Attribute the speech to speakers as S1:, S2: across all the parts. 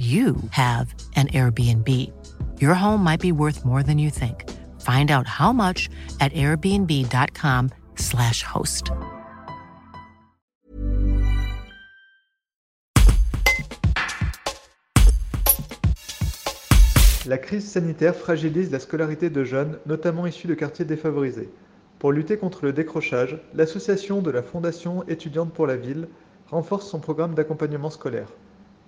S1: you have an Airbnb. Your home might be worth more than you think. Find out how much at airbnb.com/slash host.
S2: La crise sanitaire fragilise la scolarité de jeunes, notamment issus de quartiers défavorisés. Pour lutter contre le décrochage, l'association de la Fondation étudiante pour la ville renforce son programme d'accompagnement scolaire.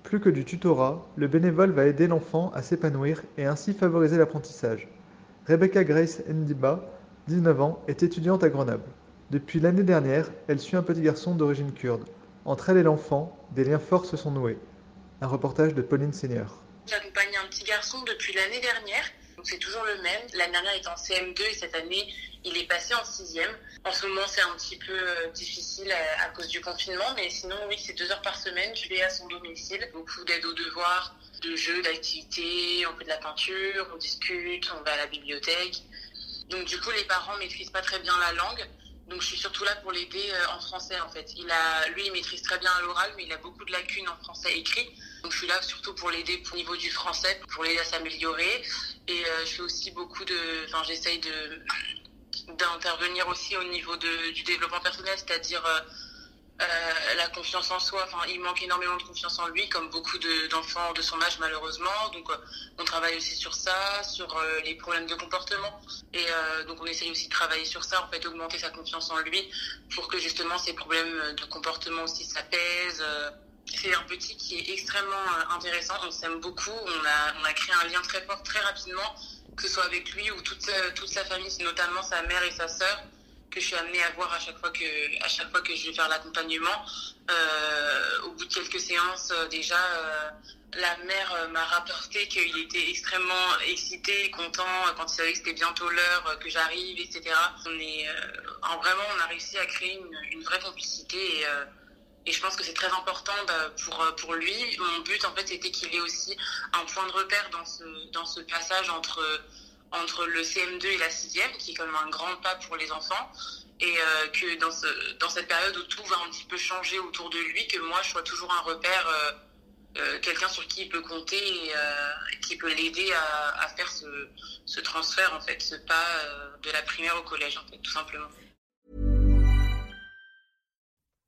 S2: Plus que du tutorat, le bénévole va aider l'enfant à s'épanouir et ainsi favoriser l'apprentissage. Rebecca Grace Ndiba, 19 ans, est étudiante à Grenoble. Depuis l'année dernière, elle suit un petit garçon d'origine kurde. Entre elle et l'enfant, des liens forts se sont noués. Un reportage de Pauline Seigneur.
S3: J'accompagne un petit garçon depuis l'année dernière. C'est toujours le même. L'année dernière il était en CM2 et cette année il est passé en sixième. En ce moment c'est un petit peu euh, difficile à, à, cause du confinement, mais sinon oui c'est deux heures par semaine. Je vais à son domicile. Beaucoup d'aide aux devoirs, de jeux, d'activités. On fait de la peinture, on discute, on va à la bibliothèque. Donc du coup les parents maîtrisent pas très bien la langue. Donc je suis surtout là pour l'aider en français en fait. Il a, lui, il maîtrise très bien l'oral, mais il a beaucoup de lacunes en français écrit. Donc je suis là surtout pour l'aider au niveau du français, pour l'aider à s'améliorer. Et euh, je fais aussi beaucoup de, enfin j'essaye de d'intervenir aussi au niveau de, du développement personnel, c'est-à-dire euh, euh, la confiance en soi. Enfin, il manque énormément de confiance en lui, comme beaucoup d'enfants de, son âge malheureusement. Donc, euh, on travaille aussi sur ça, sur les problèmes de comportement. Et donc, on essaye aussi de travailler sur ça, en fait, augmenter sa confiance en lui, pour que justement ces problèmes de comportement aussi s'apaisent. C'est un petit qui est extrêmement intéressant. On s'aime beaucoup. On a, on a créé un lien très fort très rapidement, que ce soit avec lui ou toute, toute sa famille, notamment sa mère et sa sœur que je suis amenée à voir à chaque fois que à chaque fois que je vais faire l'accompagnement. Euh, au bout de quelques séances euh, déjà euh, la mère m'a rapporté qu'il était extrêmement excité et content quand il savait que c'était bientôt l'heure que j'arrive etc on est en vraiment on a réussi à créer une, vraie complicité et je pense que c'est très important pour pour lui mon but en fait c'était qu'il ait aussi un point de repère dans ce dans ce passage entre entre le CM2 et la sixième, qui est quand même un grand pas pour les enfants, et euh, que dans, ce, dans cette période où tout va un petit peu changer autour de lui, que moi je sois toujours un repère, euh, euh, quelqu'un sur qui il peut compter et qui peut l'aider à, à, faire ce, ce, transfert, en fait, ce pas de la primaire au collège, en fait, tout simplement.